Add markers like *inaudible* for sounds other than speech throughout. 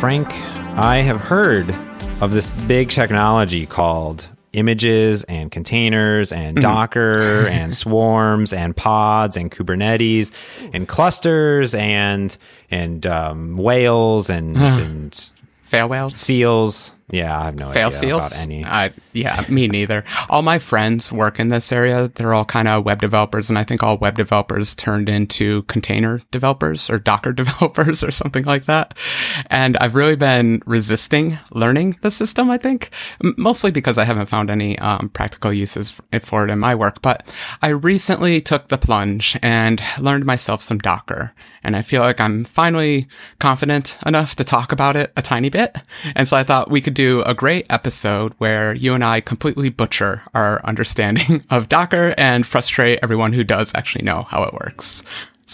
Frank, I have heard of this big technology called images and containers and Mm-hmm. Docker *laughs* and swarms and pods and Kubernetes and clusters and and um, whales and, and Fail whales. seals. Yeah, I have no Fail idea about seals? any. I, yeah, me neither. All my friends work in this area. They're all kind of web developers, and I think all web developers turned into container developers or Docker *laughs* developers or something like that. And I've really been resisting learning the system, I think, mostly because I haven't found any um, practical uses for it in my work. But I recently took the plunge and learned myself some Docker. And I feel like I'm finally confident enough to talk about it a tiny bit. And so I thought we could do a great episode where you and I completely butcher our understanding *laughs* of Docker and frustrate everyone who does actually know how it works.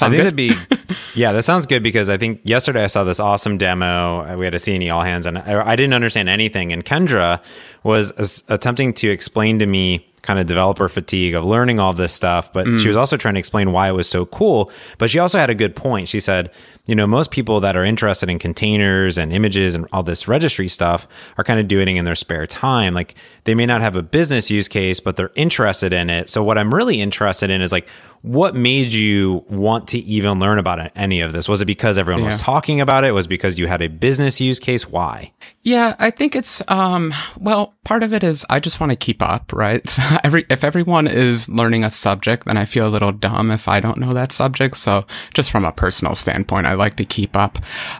I think good? that'd be, *laughs* yeah, that sounds good because I think yesterday I saw this awesome demo. We had a C&E all hands, and I didn't understand anything. And Kendra was attempting to explain to me kind of developer fatigue of learning all this stuff, but Mm. she was also trying to explain why it was so cool. But she also had a good point. She said, you know, most people that are interested in containers and images and all this registry stuff are kind of doing it in their spare time. Like they may not have a business use case, but they're interested in it. So what I'm really interested in is like, what made you want to even learn about any of this? Was it because everyone was talking about it? Was it because you had a business use case? Why? Yeah, I think it's um well, part of it is I just want to keep up, right? *laughs* Every if everyone is learning a subject, then I feel a little dumb if I don't know that subject. So just from a personal standpoint, I like to keep up.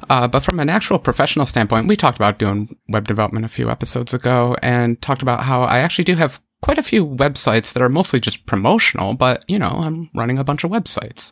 Uh, but from an actual professional standpoint, we talked about doing web development a few episodes ago and talked about how I actually do have quite a few websites that are mostly just promotional, but you know, I'm running a bunch of websites.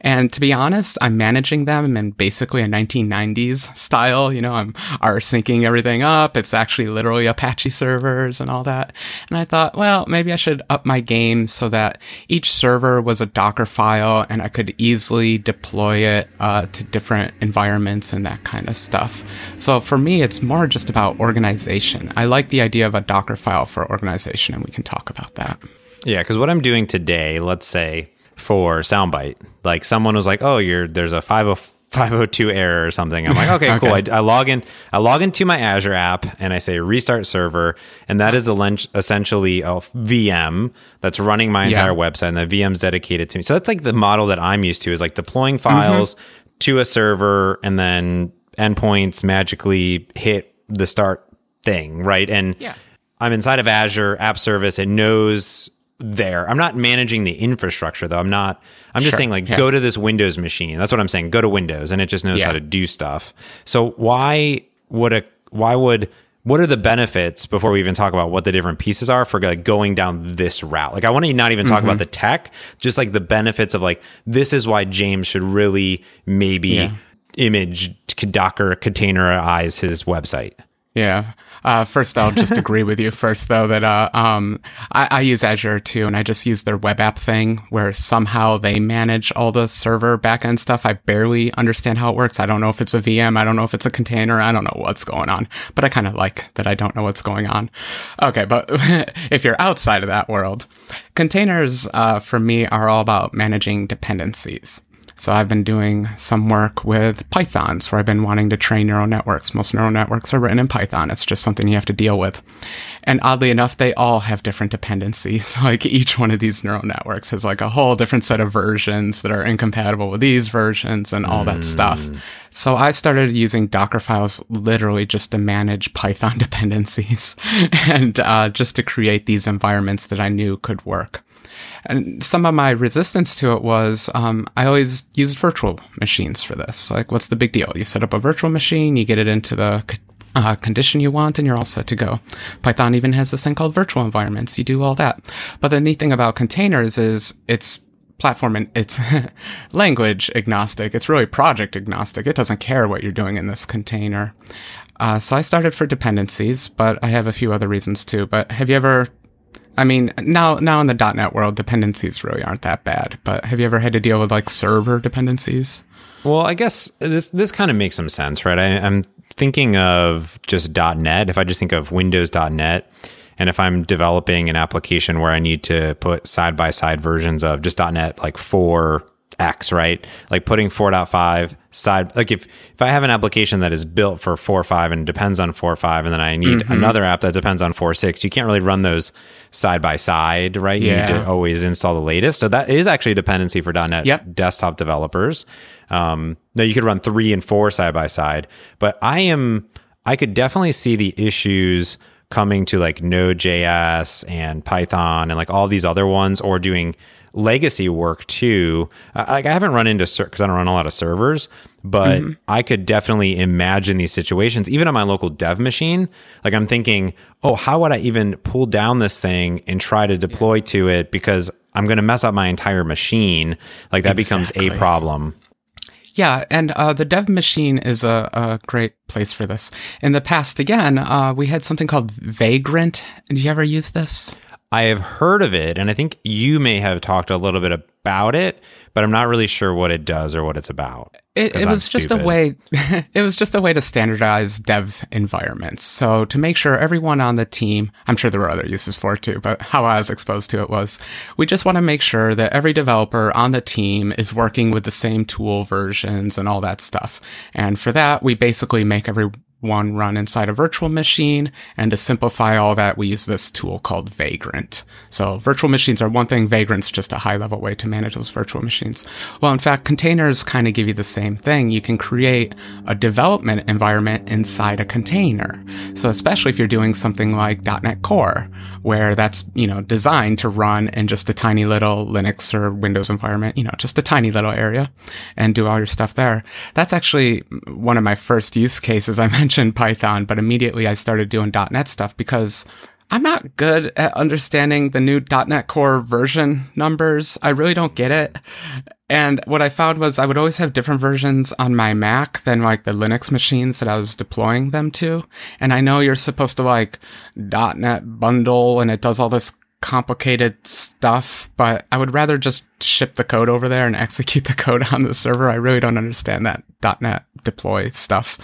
And to be honest, I'm managing them in basically a 1990s style. You know, I'm R-syncing everything up. It's actually literally Apache servers and all that. And I thought, well, maybe I should up my game so that each server was a Docker file and I could easily deploy it uh, to different environments and that kind of stuff. So for me, it's more just about organization. I like the idea of a Docker file for organization, and we can talk about that. Yeah, because what I'm doing today, let's say for Soundbite, like someone was like, "Oh, you're there's a 50 502 error or something." I'm like, *laughs* "Okay, cool." I, I log in, I log into my Azure app, and I say restart server, and that is essentially a VM that's running my entire Yeah. website, and the VM's dedicated to me. So that's like the model that I'm used to is like deploying mm-hmm. files to a server, and then endpoints magically hit the start thing, right? And Yeah. I'm inside of Azure App Service. It knows there. I'm not managing the infrastructure though. I'm not. I'm just Sure, saying like yeah. go to this Windows machine. That's what I'm saying. Go to Windows, and it just knows Yeah. how to do stuff. So why would a why would what are the benefits before we even talk about what the different pieces are for like going down this route? Like I want to not even Mm-hmm. talk about the tech, just like the benefits of like this is why James should really maybe Yeah. image Docker containerize his website. Yeah. Uh, first, I'll just agree with you first, though, that uh, um, I, I use Azure too, and I just use their web app thing where somehow they manage all the server backend stuff. I barely understand how it works. I don't know if it's a VM. I don't know if it's a container. I don't know what's going on, but I kind of like that I don't know what's going on. Okay, but *laughs* if you're outside of that world, containers uh, for me are all about managing dependencies. So I've been doing some work with Pythons where I've been wanting to train neural networks. Most neural networks are written in Python. It's just something you have to deal with. And oddly enough, they all have different dependencies. *laughs* Like each one of these neural networks has like a whole different set of versions that are incompatible with these versions and all that stuff. So I started using Docker files literally just to manage *laughs* Python dependencies *laughs* and uh, just to create these environments that I knew could work. And some of my resistance to it was um, I always used virtual machines for this. Like, what's the big deal? You set up a virtual machine, you get it into the uh, condition you want, and you're all set to go. Python even has this thing called virtual environments. You do all that. But the neat thing about containers is it's platform and it's *laughs* language agnostic. It's really project agnostic. It doesn't care what you're doing in this container. Uh, so I started for dependencies, but I have a few other reasons too. But have you ever I mean, now now in the .NET world, dependencies really aren't that bad. But have you ever had to deal with like server dependencies? Well, I guess this this kind of makes some sense, right? I, I'm thinking of just .NET. If I just think of Windows.NET, and if I'm developing an application where I need to put side by side versions of just .NET like four X, right? Like putting 4.5 side, like if, if I have an application that is built for 4.5 and depends on 4.5, and then I need mm-hmm. another app that depends on 4.6, you can't really run those side by side, right? You yeah. need to always install the latest. So that is actually a dependency for .NET yep. desktop developers. Um, now you could run three and four side by side, but I am, I could definitely see the issues coming to like Node.js and Python and like all these other ones, or doing legacy work too. Like I haven't run into because I don't run a lot of servers, but mm-hmm. I could definitely imagine these situations, even on my local dev machine. Like I'm thinking, oh, how would I even pull down this thing and try to deploy yeah. to it because I'm going to mess up my entire machine. Like that exactly. becomes a problem. Yeah, and uh, the dev machine is a, a, great place for this. In the past, again, uh, we had something called Vagrant. Did you ever use this? I have heard of it, and I think you may have talked a little bit about it, but I'm not really sure what it does or what it's about. It, it was just a way. *laughs* it was just a way to standardize dev environments. So to make sure everyone on the team, I'm sure there were other uses for it too, but how I was exposed to it was, we just want to make sure that every developer on the team is working with the same tool versions and all that stuff. And for that, we basically make every one run inside a virtual machine. And to simplify all that, we use this tool called Vagrant. So virtual machines are one thing. Vagrant's just a high level way to manage those virtual machines. Well, in fact, containers kind of give you the same thing. You can create a development environment inside a container. So especially if you're doing something like .NET Core, where that's, you know, designed to run in just a tiny little Linux or Windows environment, you know, just a tiny little area and do all your stuff there. That's actually one of my first use cases I *laughs* mentioned Python, but immediately I started doing .NET stuff because I'm not good at understanding the new .NET Core version numbers. I really don't get it. And what I found was I would always have different versions on my Mac than like the Linux machines that I was deploying them to. And I know you're supposed to like .NET bundle and it does all this complicated stuff, but I would rather just ship the code over there and *laughs* execute the code on the server. I really don't understand that .NET deploy stuff.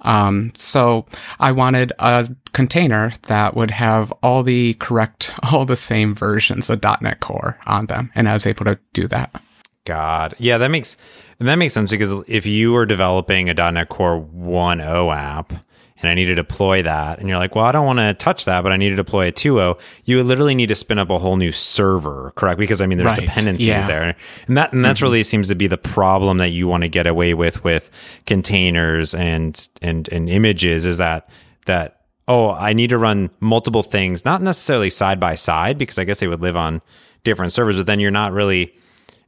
Um, so I wanted a container that would have all the correct, *laughs* all the same versions of .NET Core on them, and I was able to do that. God, yeah, that makes that makes sense because if you were developing a .NET Core 1.0 app and I need to deploy that. And you're like, well, I don't want to touch that, but I need to deploy a 2.0. You literally need to spin up a whole new server, correct? Because I mean, there's right. dependencies yeah. there, and that and that's mm-hmm. really seems to be the problem that you want to get away with with containers and and and images is that that oh, I need to run multiple things, not necessarily side by side, because I guess they would live on different servers, but then you're not really.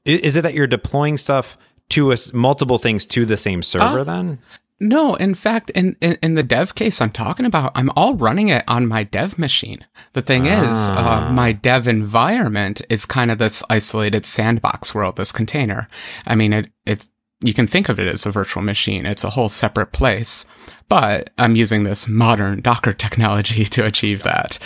Is it that you're deploying stuff to us multiple things to the same server uh, then? No, in fact, in, in, in the dev case I'm talking about, I'm all running it on my dev machine. The thing ah. is, uh, ah. my dev environment is kind of this isolated sandbox world, this container. I mean, it it's you can think of it as a virtual machine. It's a whole separate place, but I'm using this modern Docker technology *laughs* to achieve that.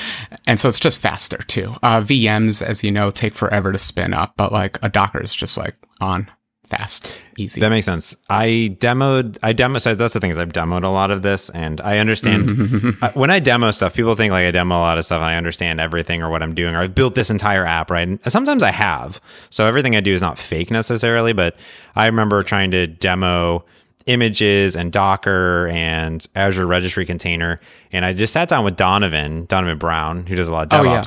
And so it's just faster too. Uh, VMs, as you know, take forever to spin up, but like a Docker is just like on fast, easy. That makes sense. I demoed, I demo, so that's the thing is I've demoed a lot of this and I understand *laughs* when I demo stuff, people think like I demo a lot of stuff and I understand everything or what I'm doing or I've built this entire app, right? And sometimes I have. So everything I do is not fake necessarily, but I remember trying to demo images and Docker and Azure Registry Container. And I just sat down with Donovan, Donovan Brown, who does a lot of DevOps. Oh, yeah.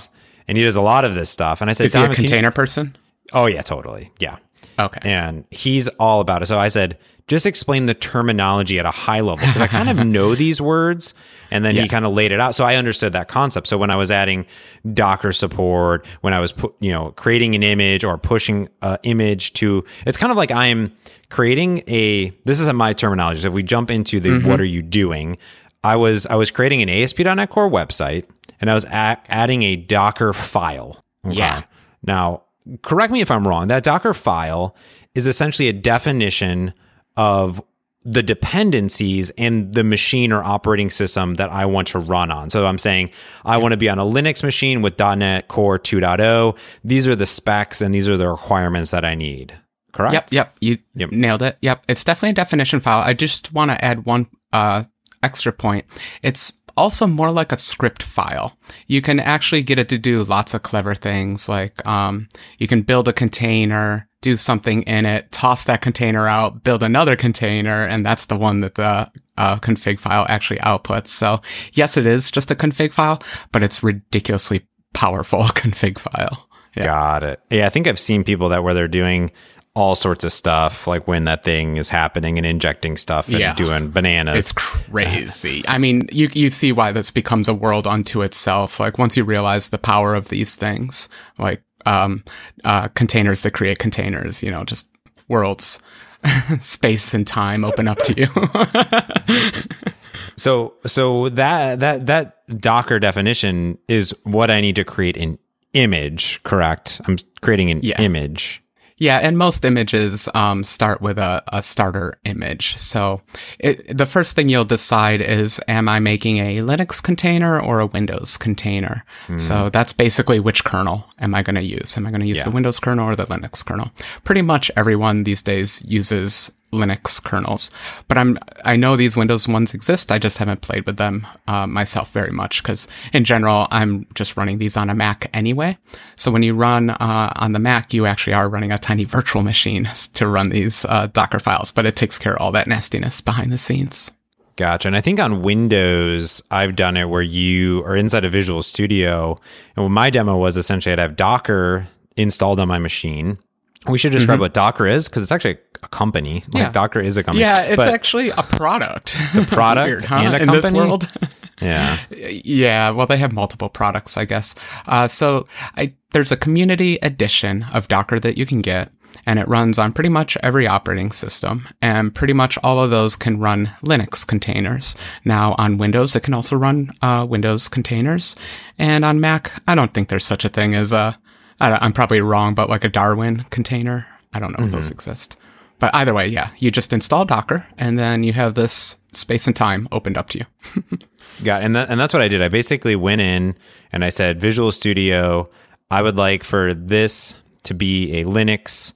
And he does a lot of this stuff. And I said, Is he a container person? Oh yeah, totally. Yeah. Okay. And he's all about it. So I said, just explain the terminology at a high level because I kind of *laughs* know these words. And then yeah. he kind of laid it out. So I understood that concept. So when I was adding Docker support, when I was, put, you know, creating an image or pushing an image to, it's kind of like I'm creating a, this is my terminology. So if we jump into the, mm-hmm. what are you doing? I was, I was creating an ASP.NET Core website and I was a- adding a Docker file. Okay? Yeah. Now correct me if I'm wrong, that Docker file is essentially a definition of the dependencies in the machine or operating system that I want to run on. So I'm saying I want to be on a Linux machine with .NET Core 2.0. These are the specs and these are the requirements that I need. Correct? Yep, yep. You yep. nailed it. Yep. It's definitely a definition file. I just want to add one uh, extra point. It's also more like a script file. You can actually get it to do lots of clever things like um, you can build a container do something in it, toss that container out, build another container, and that's the one that the uh, config file actually outputs. So yes, it is just a config file, but it's ridiculously powerful *laughs* config file. Yeah. Got it. Yeah, I think I've seen people that where they're doing all sorts of stuff, like when that thing is happening and injecting stuff and yeah. doing bananas. It's crazy. I mean, you you see why this becomes a world unto itself. Like once you realize the power of these things, like um, uh, containers that create containers, you know, just worlds, *laughs* space and time open up to you. *laughs* so so that that that Docker definition is what I need to create an image, correct? I'm creating an yeah. image. Yeah, and most images um, start with a, a, starter image. So it, the first thing you'll decide is, am I making a Linux container or a Windows container? Mm. So that's basically which kernel am I going to use? Am I going to use yeah. the Windows kernel or the Linux kernel? Pretty much everyone these days uses Linux kernels. But I'm I know these Windows ones exist. I just haven't played with them uh, myself very much because in general I'm just running these on a Mac anyway. So when you run uh, on the Mac, you actually are running a tiny virtual machine *laughs* to run these uh, Docker files, but it takes care of all that nastiness behind the scenes. Gotcha. And I think on Windows, I've done it where you are inside a Visual Studio. And what my demo was essentially I'd have Docker installed on my machine. We should describe mm-hmm. what Docker is because it's actually a company. Like yeah. Docker is a company. Yeah, it's actually a product. It's a *laughs* product Weird, huh? and a company. In this world. *laughs* yeah. Yeah. Well, they have multiple products, I guess. Uh, so I, there's a community edition of Docker that you can get. And it runs on pretty much every operating system. And pretty much all of those can run Linux containers. Now, on Windows, it can also run uh, Windows containers. And on Mac, I don't think there's such a thing as a, I'm probably wrong, but like a Darwin container. I don't know mm-hmm. if those mm-hmm. exist. But either way, yeah, you just install Docker and then you have this space and time opened up to you. *laughs* yeah, and that, and that's what I did. I basically went in and I said Visual Studio, I would like for this to be a Linux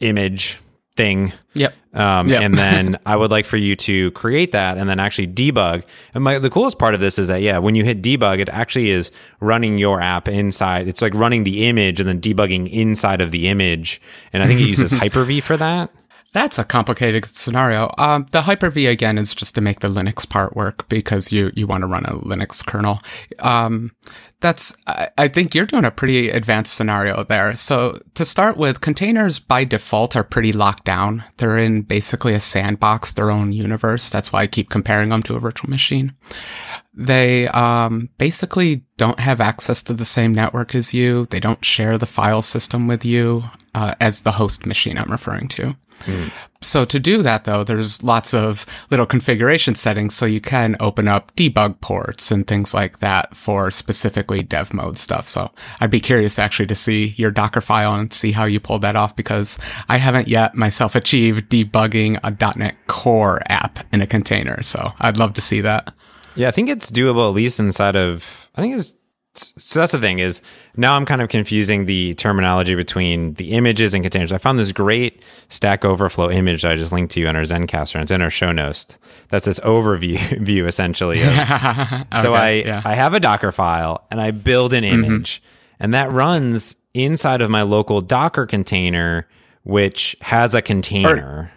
image thing. Yep. Um, yep. and *laughs* then I would like for you to create that and then actually debug. And my, the coolest part of this is that, yeah, when you hit debug, it actually is running your app inside. It's like running the image and then debugging inside of the image. And I think it uses *laughs* Hyper-V for that. That's a complicated scenario. Um, the Hyper-V again is just to make the Linux part work because you you want to run a Linux kernel. Um, that's I, I think you're doing a pretty advanced scenario there. So to start with, containers by default are pretty locked down. They're in basically a sandbox, their own universe. That's why I keep comparing them to a virtual machine. They um, basically don't have access to the same network as you. They don't share the file system with you uh, as the host machine I'm referring to. Mm. So to do that though, there's lots of little configuration settings so you can open up debug ports and things like that for specifically dev mode stuff. So I'd be curious actually to see your Docker file and see how you pulled that off because I haven't yet myself achieved debugging a .NET Core app in a container. So I'd love to see that. Yeah, I think it's doable at least inside of I think it's so that's the thing is now I'm kind of confusing the terminology between the images and containers. I found this great Stack Overflow image that I just linked to you on our Zencastr. And it's in our show notes. That's this overview *laughs* view essentially. Of, *laughs* okay, so I yeah. I have a Docker file and I build an mm-hmm. image, mm-hmm. and that runs inside of my local Docker container, which has a container. Or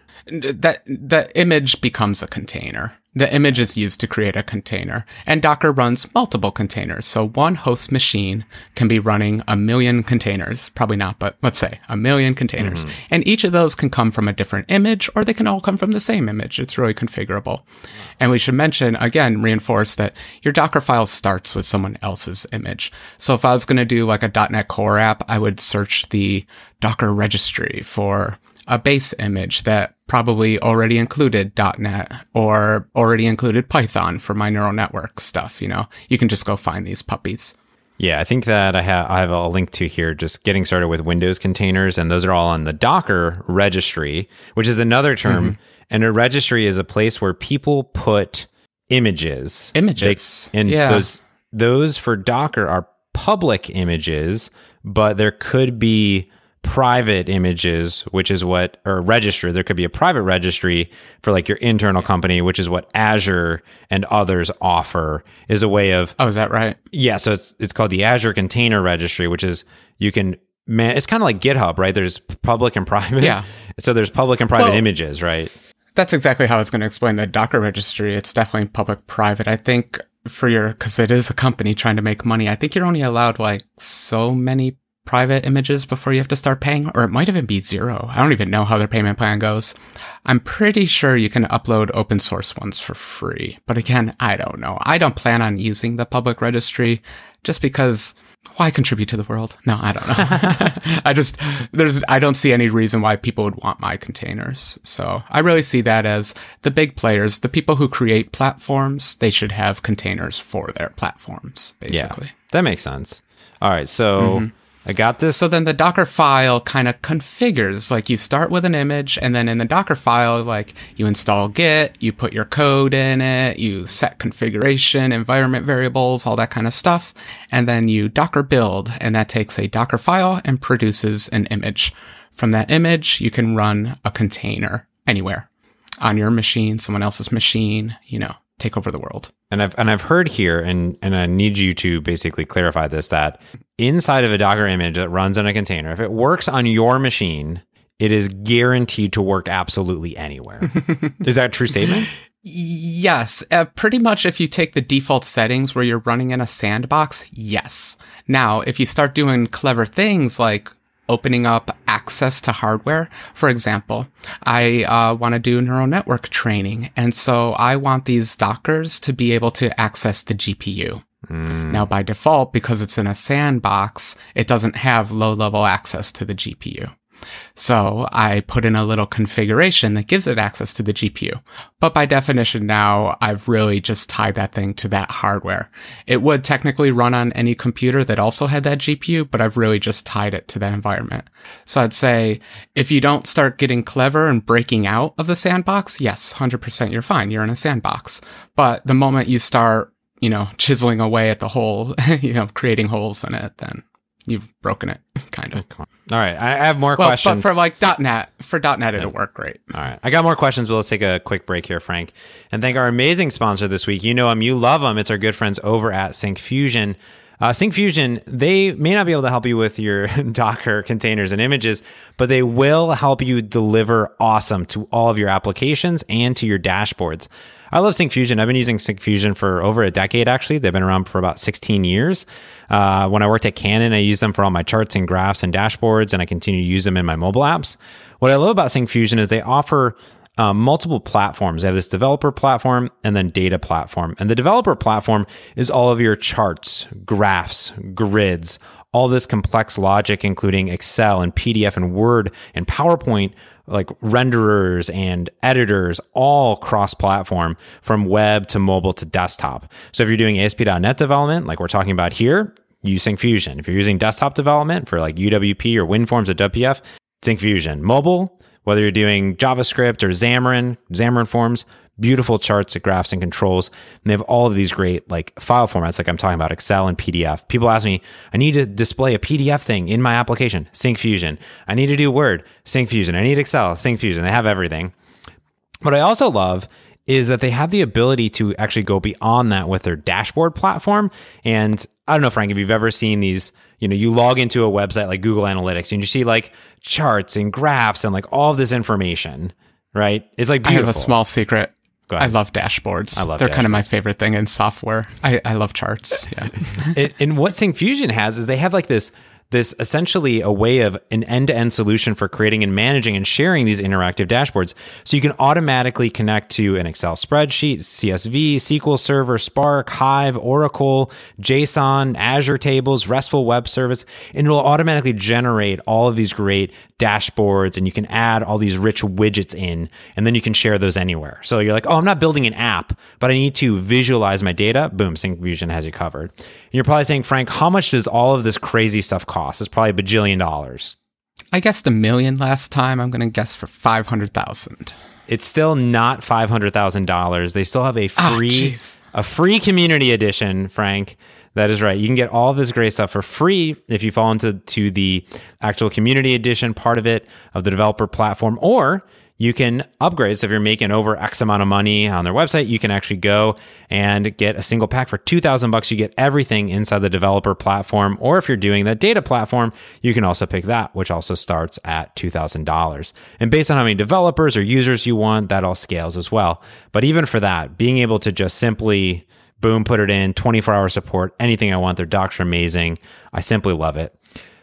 that the image becomes a container. The image is used to create a container, and Docker runs multiple containers. So one host machine can be running a million containers. Probably not, but let's say a million containers. Mm-hmm. And each of those can come from a different image, or they can all come from the same image. It's really configurable. And we should mention, again, reinforce that your Docker file starts with someone else's image. So if I was going to do like a .NET Core app, I would search the Docker registry for a base image that probably already included .NET or already included Python for my neural network stuff. You know, you can just go find these puppies. Yeah, I think that I have I have a link to here just getting started with Windows containers, and those are all on the Docker registry, which is another term. Mm-hmm. And a registry is a place where people put images. Images. They, and yeah. those those for Docker are public images, but there could be private images, which is what, or registry. There could be a private registry for like your internal company, which is what Azure and others offer, is a way of. Oh, is that right? Yeah. So it's, it's called the Azure Container Registry, which is you can man, it's kind of like GitHub, right? There's public and *laughs* private. Yeah. So there's public and private Well- images, right? That's exactly how it's going to explain the Docker registry. It's definitely public private. I think for your, because it is a company trying to make money, I think you're only allowed like so many private images before you have to start paying, or it might even be zero. I don't even know how their payment plan goes. I'm pretty sure you can upload open source ones for free. But again, I don't know. I don't plan on using the public registry just because why contribute to the world? No, I don't know. *laughs* I just there's I don't see any reason why people would want my containers. So I really see that as the big players, the people who create platforms, they should have containers for their platforms, basically. Yeah, that makes sense. All right, so mm-hmm. I got this. So then the Docker file kind of configures, like you start with an image and then in the Docker file, like you install Git, you put your code in it, you set configuration, environment variables, all that kind of stuff. And then you Docker build and that takes a Docker file and produces an image. From that image, you can run a container anywhere on your machine, someone else's machine, you know, take over the world. and I've and I've heard here, and and I need you to basically clarify this that inside of a Docker image that runs in a container, if it works on your machine, it is guaranteed to work absolutely anywhere. *laughs* is that a true statement? Yes, uh, pretty much if you take the default settings where you're running in a sandbox, yes. Now, if you start doing clever things like opening up access to hardware, for example, I uh, want to do neural network training, and so I want these Dockers to be able to access the GPU. Mm. Now, by default, because it's in a sandbox, it doesn't have low level access to the GPU. So I put in a little configuration that gives it access to the GPU. But by definition now, I've really just tied that thing to that hardware. It would technically run on any computer that also had that GPU, but I've really just tied it to that environment. So I'd say if you don't start getting clever and breaking out of the sandbox, yes, 100% you're fine. You're in a sandbox. But the moment you start, you know, chiseling away at the hole, *laughs* you know, creating holes in it, then you've broken it, *laughs* kind of. All right, I have more Well, questions. but for like .NET, for .NET, it'll work great. All right. I got more questions, but let's take a quick break here, Frank. And thank our amazing sponsor this week. You know them, you love them. It's our good friends over at Syncfusion. Uh, Syncfusion, they may not be able to help you with your *laughs* Docker containers and images, but they will help you deliver awesome to all of your applications and to your dashboards. I love Syncfusion. I've been using Syncfusion for over a decade, actually. They've been around for about 16 years. Uh, when I worked at Canon, I used them for all my charts and graphs and dashboards, and I continue to use them in my mobile apps. What I love about Syncfusion is they offer um, multiple platforms. They have this developer platform and then data platform. And the developer platform is all of your charts, graphs, grids, all this complex logic, including Excel and PDF and Word and PowerPoint, like renderers and editors, all cross platform from web to mobile to desktop. So if you're doing ASP.NET development, like we're talking about here, use Syncfusion. If you're using desktop development for like UWP or WinForms or WPF, Syncfusion. Mobile, whether you're doing JavaScript or Xamarin, Xamarin Forms, beautiful charts, and graphs, and controls. And they have all of these great like file formats, like I'm talking about Excel and PDF. People ask me, I need to display a PDF thing in my application, Syncfusion. I need to do Word, Syncfusion. I need Excel, Syncfusion. They have everything. What I also love is that they have the ability to actually go beyond that with their dashboard platform. And I don't know, Frank, if you've ever seen these, you know, you log into a website like Google Analytics and you see like charts and graphs and like all of this information, right? It's like I beautiful. have a small secret. I love dashboards. I love They're kind of my favorite thing in software. I, I love charts. *laughs* Yeah. and, and what Syncfusion has is they have like this this essentially a way of an end-to-end solution for creating and managing and sharing these interactive dashboards. So you can automatically connect to an Excel spreadsheet, CSV, SQL Server, Spark, Hive, Oracle, JSON, Azure tables, RESTful web service, and it'll automatically generate all of these great dashboards and you can add all these rich widgets in and then you can share those anywhere. So you're like, "Oh, I'm not building an app, but I need to visualize my data." Boom, Syncfusion has you covered. And you're probably saying, "Frank, how much does all of this crazy stuff cost?" It's probably a bajillion dollars. I guessed a million last time. I'm going to guess for 500,000. It's still not five hundred thousand dollars. They still have a Ah, free jeez. a free community edition, Frank. That is right. You can get all of this great stuff for free if you fall into to the actual community edition part of it of the developer platform, or you can upgrade. So if you're making over X amount of money on their website, you can actually go and get a single pack for 2000 bucks. You get everything inside the developer platform. Or if you're doing the data platform, you can also pick that, which also starts at $2,000. And based on how many developers or users you want, that all scales as well. But even for that, being able to just simply boom, put it in 24 hour support, anything I want. Their docs are amazing. I simply love it.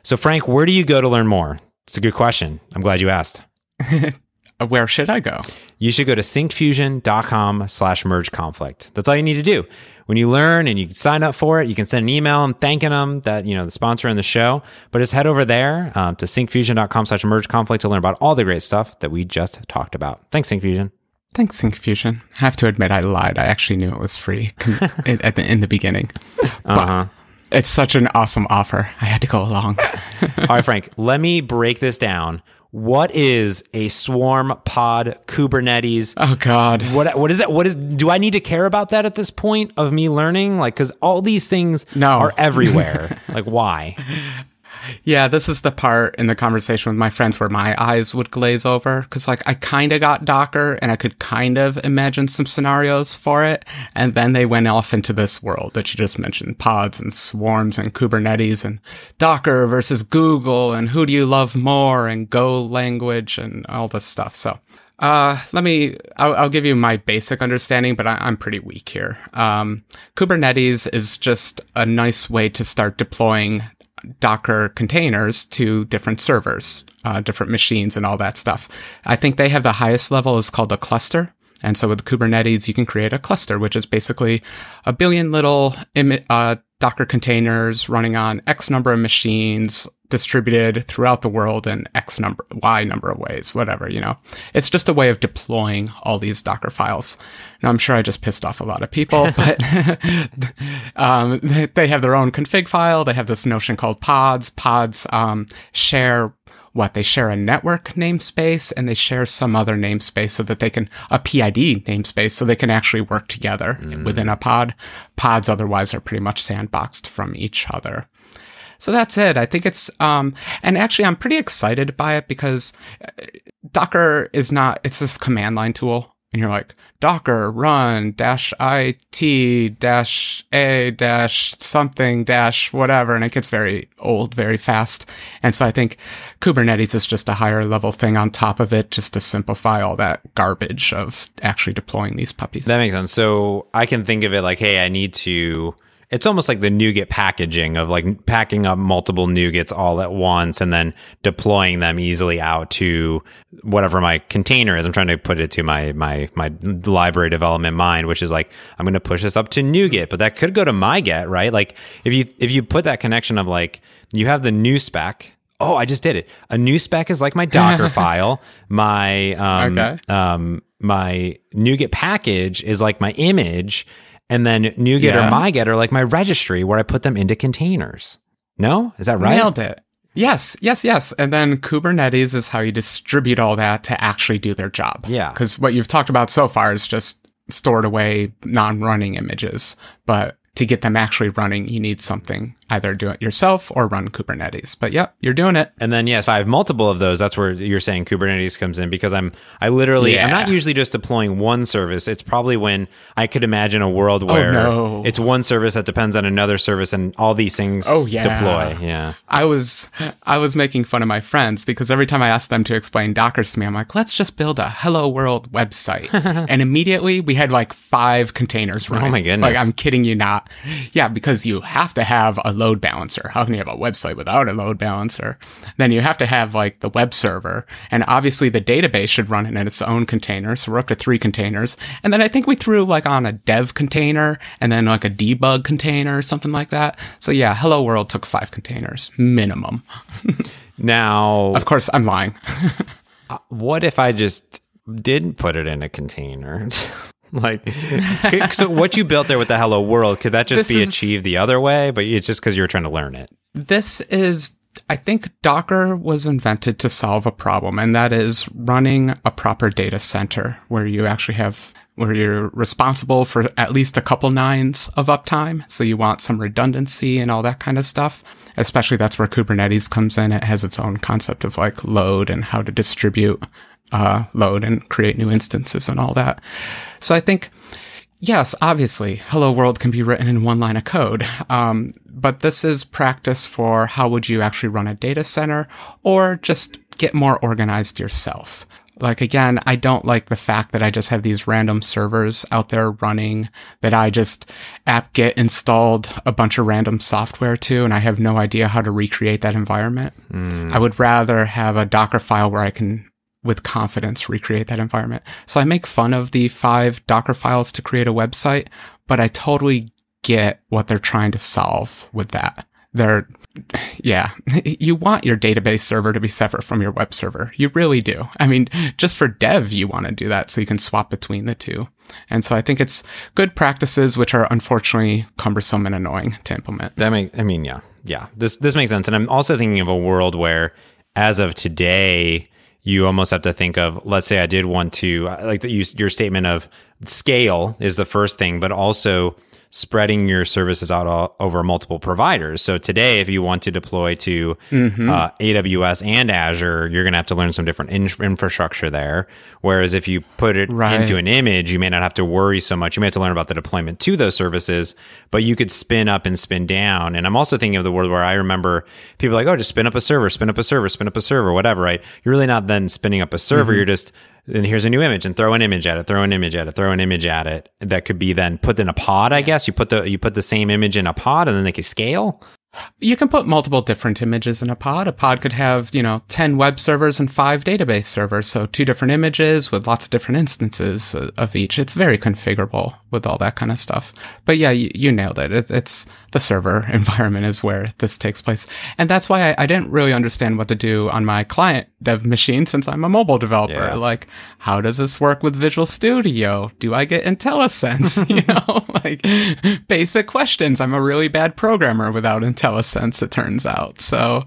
So Frank, where do you go to learn more? It's a good question. I'm glad you asked. *laughs* where should I go? You should go to syncfusion.com slash merge conflict. That's all you need to do. When you learn and you sign up for it, you can send an email and thanking them that, you know, the sponsor in the show, but just head over there um, to syncfusion.com slash merge conflict to learn about all the great stuff that we just talked about. Thanks, Syncfusion. Thanks, Syncfusion. I have to admit, I lied. I actually knew it was free *laughs* at the, in the beginning. Uh-huh. It's such an awesome offer. I had to go along. *laughs* all right, Frank, let me break this down what is a swarm pod Kubernetes? Oh God. What what is that? What is do I need to care about that at this point of me learning? Like cuz all these things no. are everywhere. *laughs* like why? Yeah, this is the part in the conversation with my friends where my eyes would glaze over because, like, I kind of got Docker and I could kind of imagine some scenarios for it. And then they went off into this world that you just mentioned pods and swarms and Kubernetes and Docker versus Google and who do you love more and Go language and all this stuff. So, uh, let me, I'll, I'll, give you my basic understanding, but I, am pretty weak here. Um, Kubernetes is just a nice way to start deploying Docker containers to different servers, uh, different machines, and all that stuff. I think they have the highest level is called a cluster. And so with Kubernetes, you can create a cluster, which is basically a billion little uh, Docker containers running on X number of machines distributed throughout the world in X number, Y number of ways, whatever, you know. It's just a way of deploying all these Docker files. Now, I'm sure I just pissed off a lot of people, *laughs* but *laughs* um, they have their own config file. They have this notion called pods. Pods um, share what they share a network namespace and they share some other namespace so that they can a PID namespace so they can actually work together mm. within a pod. Pods otherwise are pretty much sandboxed from each other. So that's it. I think it's um and actually I'm pretty excited by it because uh, Docker is not it's this command line tool. And you're like docker run dash it dash a dash something dash whatever. And it gets very old very fast. And so i think kubernetes is just a higher level thing on top of it just to simplify all that garbage of actually deploying these puppies. That makes sense. So i can think of it like hey i need to it's almost like the NuGet packaging of like packing up multiple NuGets all at once and then deploying them easily out to whatever my container is. I'm trying to put it to my my my library development mind, which is like I'm going to push this up to NuGet, but that could go to MyGet, right? Like if you if you put that connection of like you have the nuspec. Oh, I just did it. A nuspec is like my Docker *laughs* file. My um, okay. um my NuGet package is like my image and then NuGet yeah. or MyGet are like my registry where I put them into containers. No? Is that right? Nailed it. Yes, yes, yes. And then Kubernetes is how you distribute all that to actually do their job. Yeah. Because what you've talked about so far is just stored away non running images. But to get them actually running, you need something either do it yourself or run Kubernetes. But yep, you're doing it. And then yes, if I have multiple of those, that's where you're saying Kubernetes comes in because I'm I literally yeah. I'm not usually just deploying one service. It's probably when I could imagine a world oh, where oh, no. it's one service that depends on another service and all these things oh, yeah. deploy. Yeah. I was I was making fun of my friends because every time I asked them to explain Dockers to me, I'm like, let's just build a Hello World website. *laughs* and immediately we had like five containers oh running. Oh my goodness. Like I'm kidding you not. Yeah, because you have to have a load balancer. How can you have a website without a load balancer? Then you have to have like the web server. And obviously the database should run in its own container. So we're up to three containers. And then I think we threw like on a dev container and then like a debug container or something like that. So yeah, Hello World took five containers minimum. *laughs* now, of course, I'm lying. *laughs* Uh, what if I just didn't put it in a container? *laughs* *laughs* like so what you built there with the hello world could that just this be is, achieved the other way? But it's just because you were trying to learn it. This is i think docker was invented to solve a problem and that is running a proper data center where you actually have where you're responsible for at least a couple nines of uptime. So you want some redundancy and all that kind of stuff. Especially that's where kubernetes comes in. It has its own concept of like load and how to distribute uh, load and create new instances and all that. So I think, yes, obviously, Hello World can be written in one line of code. Um, but this is practice for how would you actually run a data center or just get more organized yourself. Like again, I don't like the fact that I just have these random servers out there running that I just apt-get installed a bunch of random software to and I have no idea how to recreate that environment. Mm. I would rather have a Docker file where I can with confidence recreate that environment. So I make fun of the five Docker files to create a website, but I totally get what they're trying to solve with that. They're yeah, *laughs* you want your database server to be separate from your web server. You really do. I mean, just for dev, you want to do that so you can swap between the two. And so I think it's good practices, which are unfortunately cumbersome and annoying to implement. That make, I mean, yeah, yeah. This this makes sense. And I'm also thinking of a world where, as of today, you almost have to think of. Let's say I did want to like the, your statement of scale is the first thing, but also spreading your services out all, over multiple providers. So today, if you want to deploy to mm-hmm. uh, AWS and Azure, you're going to have to learn some different in- infrastructure there. Whereas if you put it right. into an image, you may not have to worry so much. You may have to learn about the deployment to those services, but you could spin up and spin down. And I'm also thinking of the world where I remember people like, oh, just spin up a server, spin up a server, spin up a server, whatever, right? You're really not then spinning up a server. Mm-hmm. You're just then here's a new image and throw an image at it, throw an image at it, throw an image at it. That could be then put in a pod, I guess. You put the you put the same image in a pod and then they can scale. You can put multiple different images in a pod. A pod could have, you know, 10 web servers and five database servers. So two different images with lots of different instances of each. It's very configurable with all that kind of stuff. But yeah, you, you nailed it. it. It's the server *laughs* environment is where this takes place. And that's why I, I, didn't really understand what to do on my client dev machine since I'm a mobile developer. Yeah. Like, how does this work with Visual Studio? Do I get IntelliSense? *laughs* you know, like basic questions. I'm a really bad programmer without IntelliSense, it turns out. So,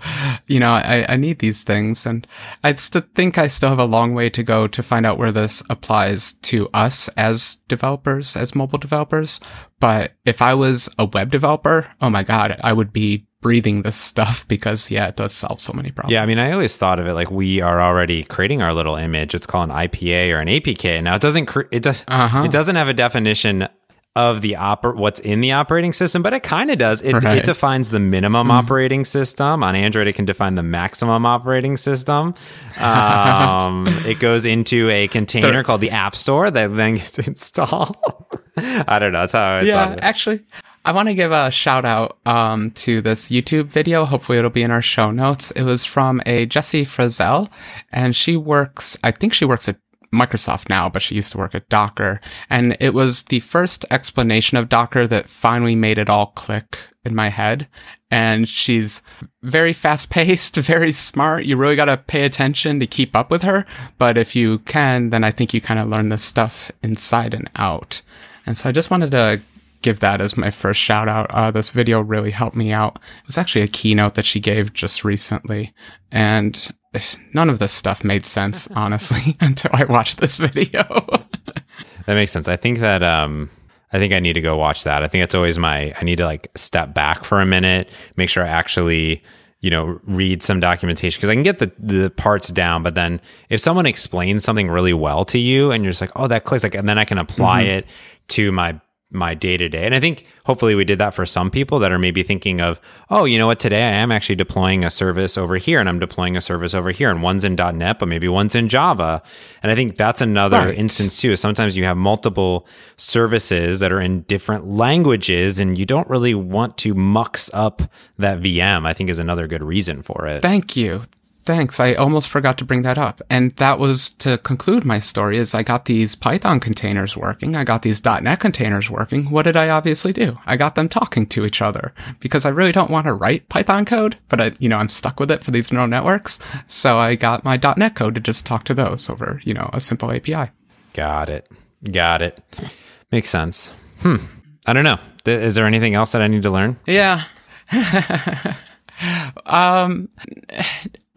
you know, I, I need these things. And I still think I still have a long way to go to find out where this applies to us as developers, as mobile developers. But if I was a web developer, oh my God, I would be breathing this stuff *laughs* because yeah, it does solve so many problems. Yeah, I mean, I always thought of it like we are already creating our little image. It's called an IPA or an APK. Now it doesn't cre- it does uh-huh. it doesn't have a definition of the oper- what's in the operating system, but it kind of does. It, right. it, defines the minimum mm. operating system. On Android, it can define the maximum operating system. *laughs* Um, it goes into a container called the App Store that then gets *laughs* installed. I don't know. That's how I yeah, actually. I want to give a shout out um, to this YouTube video. Hopefully, it'll be in our show notes. It was from a Jessie Frazelle, and she works, I think she works at Microsoft now, but she used to work at Docker. And it was the first explanation of Docker that finally made it all click in my head. And she's very fast paced, *laughs* very smart. You really got to pay attention to keep up with her. But if you can, then I think you kind of learn this stuff inside and out. And so I just wanted to give that as my first shout out. Uh, this video really helped me out. It was actually a keynote that she gave just recently. And none of this stuff made sense, *laughs* honestly, *laughs* until I watched this video. *laughs* that makes sense. I think that, um, I think I need to go watch that. I think it's always my, I need to like step back for a minute, make sure I actually, you know, read some documentation because I can get the, the parts down, but then if someone explains something really well to you and you're just like, oh, that clicks like, and then I can apply mm-hmm. it to my my day to day. And I think hopefully we did that for some people that are maybe thinking of, oh, you know what, today I am actually deploying a service over here and I'm deploying a service over here and one's in .NET, but maybe one's in Java. And I think that's another right. instance too. Sometimes you have multiple services that are in different languages and you don't really want to mux up that VM, I think is another good reason for it. Thank you thanks. I almost forgot to bring that up. And that was to conclude my story is I got these Python containers working. I got these .NET containers working. What did I obviously do? I got them talking to each other because I really don't want to write Python code, but I, you know, I'm stuck with it for these neural networks. So I got my .NET code to just talk to those over, you know, a simple API. Got it. Got it. Makes sense. Hmm. I don't know. Is there anything else that I need to learn? Yeah. *laughs* um,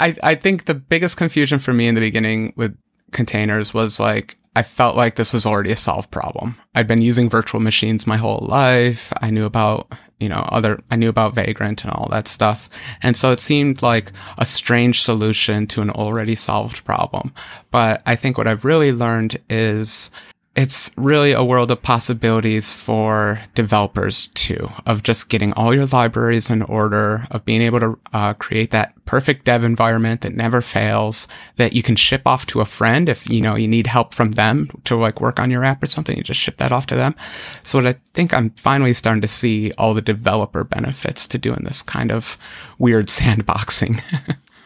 I, I think the biggest confusion for me in the beginning with containers was like, I felt like this was already a solved problem. I'd been using virtual machines my whole life. I knew about, you know, other, I knew about Vagrant and all that stuff. And so it seemed like a strange solution to an already solved problem. But I think what I've really learned is it's really a world of possibilities for developers too, of just getting all your libraries in order, of being able to uh, create that perfect dev environment that never fails, that you can ship off to a friend if you know you need help from them to like work on your app or something. You just ship that off to them. So what I think I'm finally starting to see all the developer benefits to doing this kind of weird *laughs* sandboxing.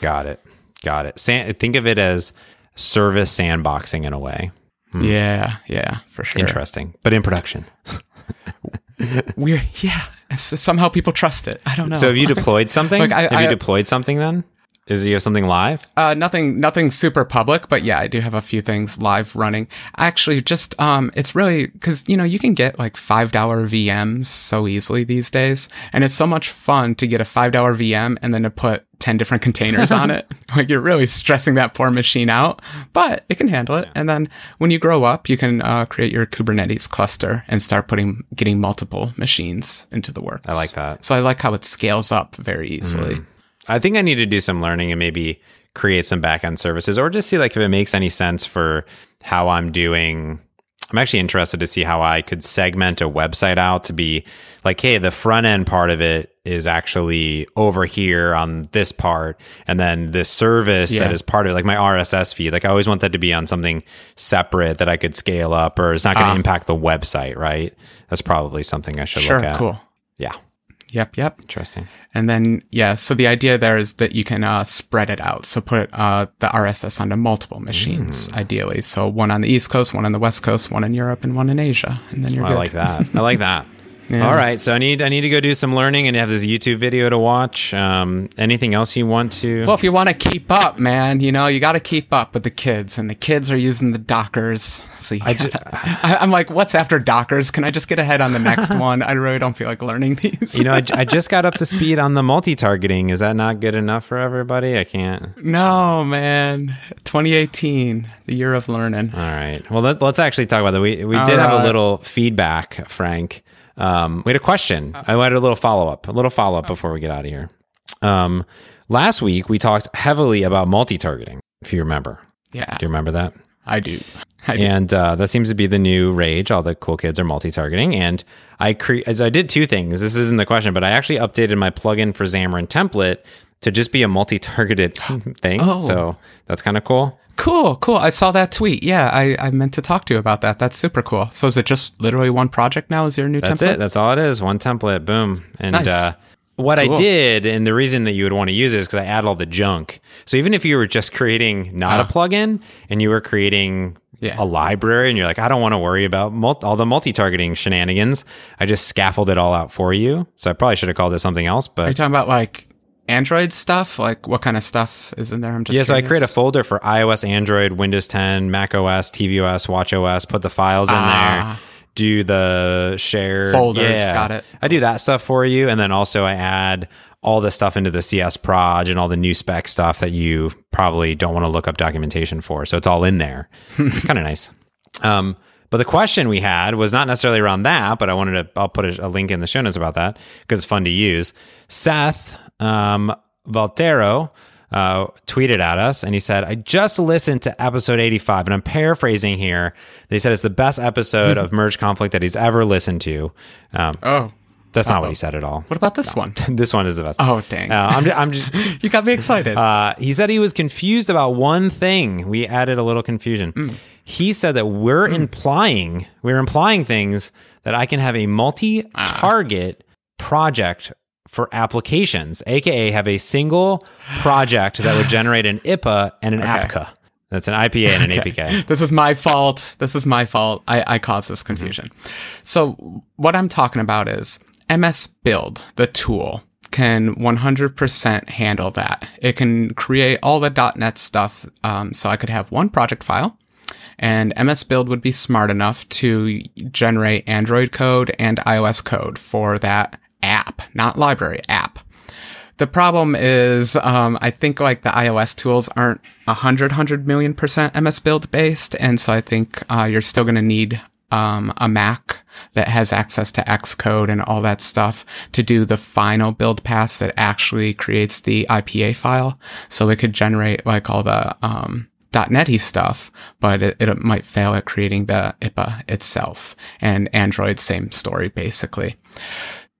Got it. Got it. San- think of it as service sandboxing in a way. Hmm. Yeah, yeah, for sure. Interesting, but in production. *laughs* We're yeah. Somehow people trust it. I don't know. So have you *laughs* deployed something? like I, have I, you deployed something then? Is you have something live? Uh, nothing, nothing super public, but yeah, I do have a few things live running. Actually, just um, it's really because you know you can get like five dollar VMs so easily these days, and it's so much fun to get a five dollar VM and then to put 10 different containers on it. *laughs* Like you're really stressing that poor machine out, but it can handle it. Yeah. And then when you grow up, you can uh, create your Kubernetes cluster and start putting, getting multiple machines into the works. I like that. So I like how it scales up very easily. Mm. I think I need to do some learning and maybe create some backend services or just see like if it makes any sense for how I'm doing. I'm actually interested to see how I could segment a website out to be like, hey, the front end part of it is actually over here on this part, and then this service yeah. that is part of it, like my RSS feed. Like I always want that to be on something separate that I could scale up, or it's not going to uh, impact the website, right? That's probably something I should sure, look at. Cool. Yeah. Yep, yep. Interesting. And then, yeah, so the idea there is that you can uh, spread it out. So put uh, the RSS onto multiple machines, mm. ideally. So one on the East Coast, one on the West Coast, one in Europe, and one in Asia. And then you're oh, good. *laughs* I like that. I like that. Yeah. All right, so I need I need to go do some learning and have this YouTube video to watch. Um, anything else you want to? Well, if you want to keep up, man, you know you got to keep up with the kids, and the kids are using the Dockers. So I just, I, am like, what's after Dockers? Can I just get ahead on the next *laughs* one? I really don't feel like learning these. you know, I, I just got up to *laughs* speed on the multi-targeting. Is that not good enough for everybody? I can't. No, man. 2018, the year of learning. All right. Well, let, us actually talk about that. We we All did right. have a little feedback, Frank. Um, we had a question. I had a little follow up, a little follow up before we get out of here. Um, last week we talked heavily about multi targeting. If you remember, yeah, do you remember that? I do. I do. And uh, that seems to be the new rage. All the cool kids are multi-targeting, and I cre- as I did two things. This isn't the question, but I actually updated my plugin for Xamarin Template to just be a multi-targeted *laughs* thing. Oh. So that's kind of cool. Cool, cool. I saw that tweet. Yeah, I, I meant to talk to you about that. That's super cool. So is it just literally one project now? Is your new template? That's template? it. That's all it is. One template. Boom. And nice. uh, what cool. I did, and the reason that you would want to use it is because I add all the junk. So even if you were just creating not uh, a plugin and you were creating yeah. a library and you're like, I don't want to worry about all the multi-targeting shenanigans. I just scaffold it all out for you. So I probably should have called it something else. But are you talking about like Android stuff? Like what kind of stuff is in there? I'm just yeah. Curious. So I create a folder for iOS, Android, Windows 10, Mac OS, tvOS, Watch OS. Put the files in ah. there. Do the share folders. Yeah. Got it. I do that stuff for you, and then also I add all the stuff into the CS Proj and all the nuspec stuff that you probably don't want to look up documentation for. So it's all in there. *laughs* kind of nice. Um, but the question we had was not necessarily around that, but I wanted to, I'll put a, a link in the show notes about that because it's fun to use. Seth um, Valtero uh, tweeted at us and he said, I just listened to episode 85, and I'm paraphrasing here. They said it's the best episode *laughs* of Merge Conflict that he's ever listened to. Um, oh. That's not Uh-oh. what he said at all. What about this no. one? *laughs* this one is the best. Oh, dang. Uh, I'm, just, I'm just *laughs* you got me excited. Uh, he said he was confused about one thing. We added a little confusion. Mm. He said that we're mm. implying, we're implying things that I can have a multi target uh. project for applications, aka have a single project that would generate an IPA and an okay. APK. That's an IPA and an okay. APK. This is my fault. This is my fault. I, I caused this confusion. Mm-hmm. So what I'm talking about is MS Build, the tool, can 100% handle that. It can create all the .NET stuff. Um, so I could have one project file and MS Build would be smart enough to generate Android code and iOS code for that app, not library, app. The problem is, um, I think like the iOS tools aren't 100, 100 million percent MS Build based. And so I think uh, you're still going to need um, a Mac that has access to Xcode and all that stuff to do the final build pass that actually creates the IPA file. So it could generate like all the um, stuff, but it, it might fail at creating the IPA itself. And Android, same story basically.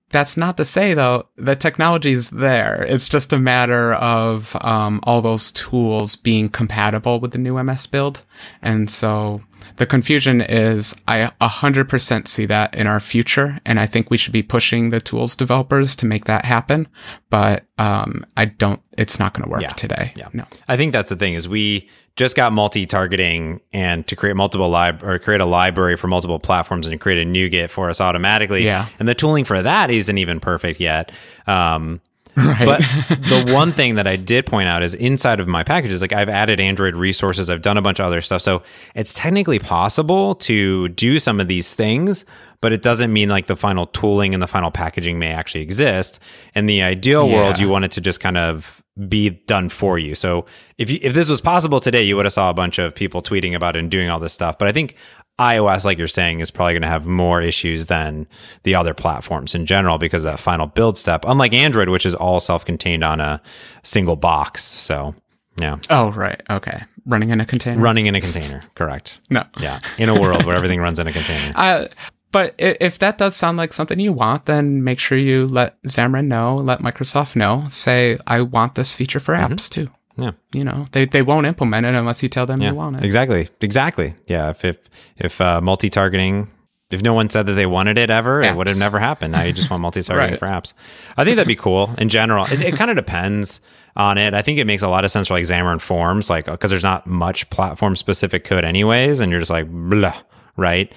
That's not to say though, the technology is there. It's just a matter of um, all those tools being compatible with the new MS build. And so the confusion is I 100% see that in our future. And I think we should be pushing the tools developers to make that happen. But um, I don't, it's not going to work Yeah. today. Yeah. No. I think that's the thing is we just got multi-targeting and to create multiple lib or create a library for multiple platforms and create a NuGet for us automatically. Yeah. And the tooling for that isn't even perfect yet. Um, *laughs* Right. but the one thing that I did point out is inside of my packages, like I've added Android resources, I've done a bunch of other stuff. So it's technically possible to do some of these things, but it doesn't mean like the final tooling and the final packaging may actually exist. In the ideal world, you want it to just kind of be done for you. So if you, if this was possible today, you would have saw a bunch of people tweeting about it and doing all this stuff. But I think iOS, like you're saying, is probably going to have more issues than the other platforms in general because of that final build step. Unlike Android, which is all self-contained on a single box. So yeah, oh, right. Okay. Running in a container. running in a container. Correct. No. Yeah, in a world where everything runs in a container. *laughs* Uh, but if that does sound like something you want, then make sure you let Xamarin know, let Microsoft know. Say, I want this feature for apps too. Yeah. You know, they, they won't implement it unless you tell them Yeah, you want it. exactly, exactly. Yeah, if if if uh, multi-targeting, if no one said that they wanted it ever, it would have never happened. Now you just want *laughs* multi-targeting Right. for apps. I think that'd be cool in general. It, it kind of depends on it. I think it makes a lot of sense for like Xamarin Forms, like because there's not much platform-specific code anyways, and you're just like blah, right?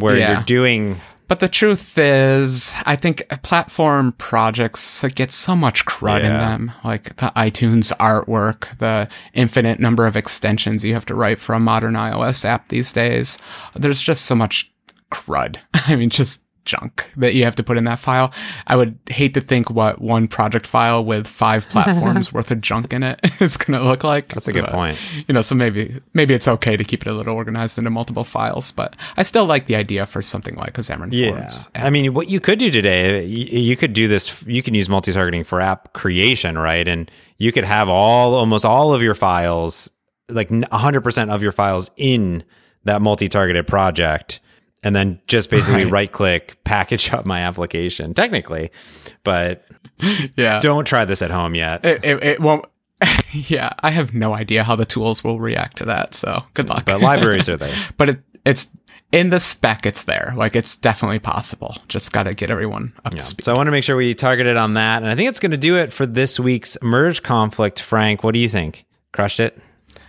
Where Yeah. you're doing But the truth is, I think platform projects get so much crud in them. Like the iTunes artwork, the infinite number of extensions you have to write for a modern iOS app these days. There's just so much crud. *laughs* I mean, just junk that you have to put in that file. I would hate to think what one project file with five *laughs* platforms worth of junk in it *laughs* is going to look like. That's a good But, point. You know, so maybe maybe it's okay to keep it a little organized into multiple files, but I still like the idea for something like a Xamarin Yeah. Forms. I mean, what you could do today, you, you could do this, you can use multi targeting for app creation, right? And you could have all, almost all of your files, like 100% of your files in that multi targeted project. And then just basically Right. right click, package *laughs* up my application, technically. But Yeah. don't try this at home yet. it, it, it won't. *laughs* yeah, I have no idea how the tools will react to that. So good luck. But libraries are there. *laughs* but it, it's in the spec. It's there. Like it's definitely possible. Just got to get everyone up Yeah. to speed. So I want to make sure we target it on that. And I think it's going to do it for this week's merge conflict. Frank, what do you think? Crushed it?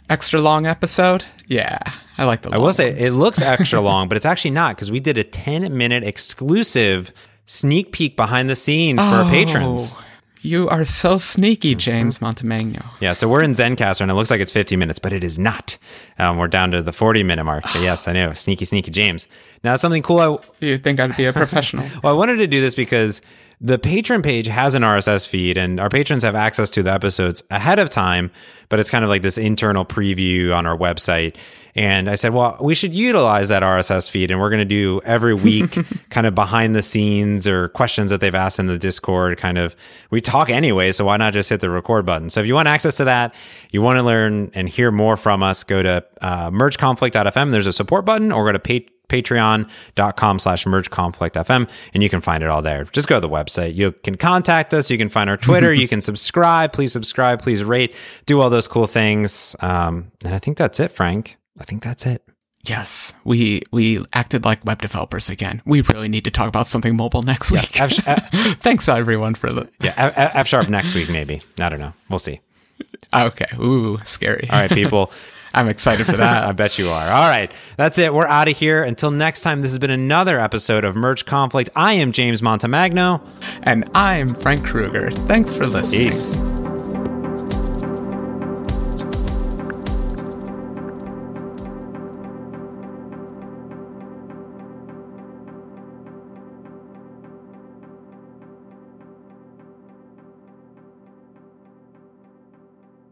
Extra long episode. Yeah, I like the. I will say it looks extra *laughs* long, but it's actually not because we did a 10 minute exclusive sneak peek behind the scenes for our patrons. Oh, You are so sneaky, James Montemagno. Yeah, so we're in Zencastr and it looks like it's 50 minutes, but it is not. Um, we're down to the 40 minute mark. But yes, I know. Sneaky, sneaky James. Now, something cool. I, You think I'd be a professional? *laughs* well, I wanted to do this because the patron page has an RSS feed and our patrons have access to the episodes ahead of time, but it's kind of like this internal preview on our website. And I said, well, we should utilize that RSS feed and we're going to do every *laughs* week kind of behind the scenes or questions that they've asked in the Discord. Kind of, we talk anyway, so why not just hit the record button? So if you want access to that, you want to learn and hear more from us, go to uh, mergeconflict.fm. There's a support button or go to pay patreon.com slash mergeconflictfm and you can find it all there. Just go to the website. You can contact us. You can find our twitter. *laughs* You can subscribe. Please subscribe. Please rate. Do all those cool things. Um, and i think that's it frank. I think that's it. Yes, we we acted like web developers again. We really need to talk about something mobile next week. F, F, *laughs* Thanks everyone for the. yeah, F, F sharp next week maybe. I don't know. We'll see. *laughs* Okay, ooh, scary. all right people I'm excited for that. i bet you are. All right. That's it. We're out of here. Until next time this has been another episode of merge conflict. I am james montemagno. And I'm Frank Krueger. Thanks for listening. peace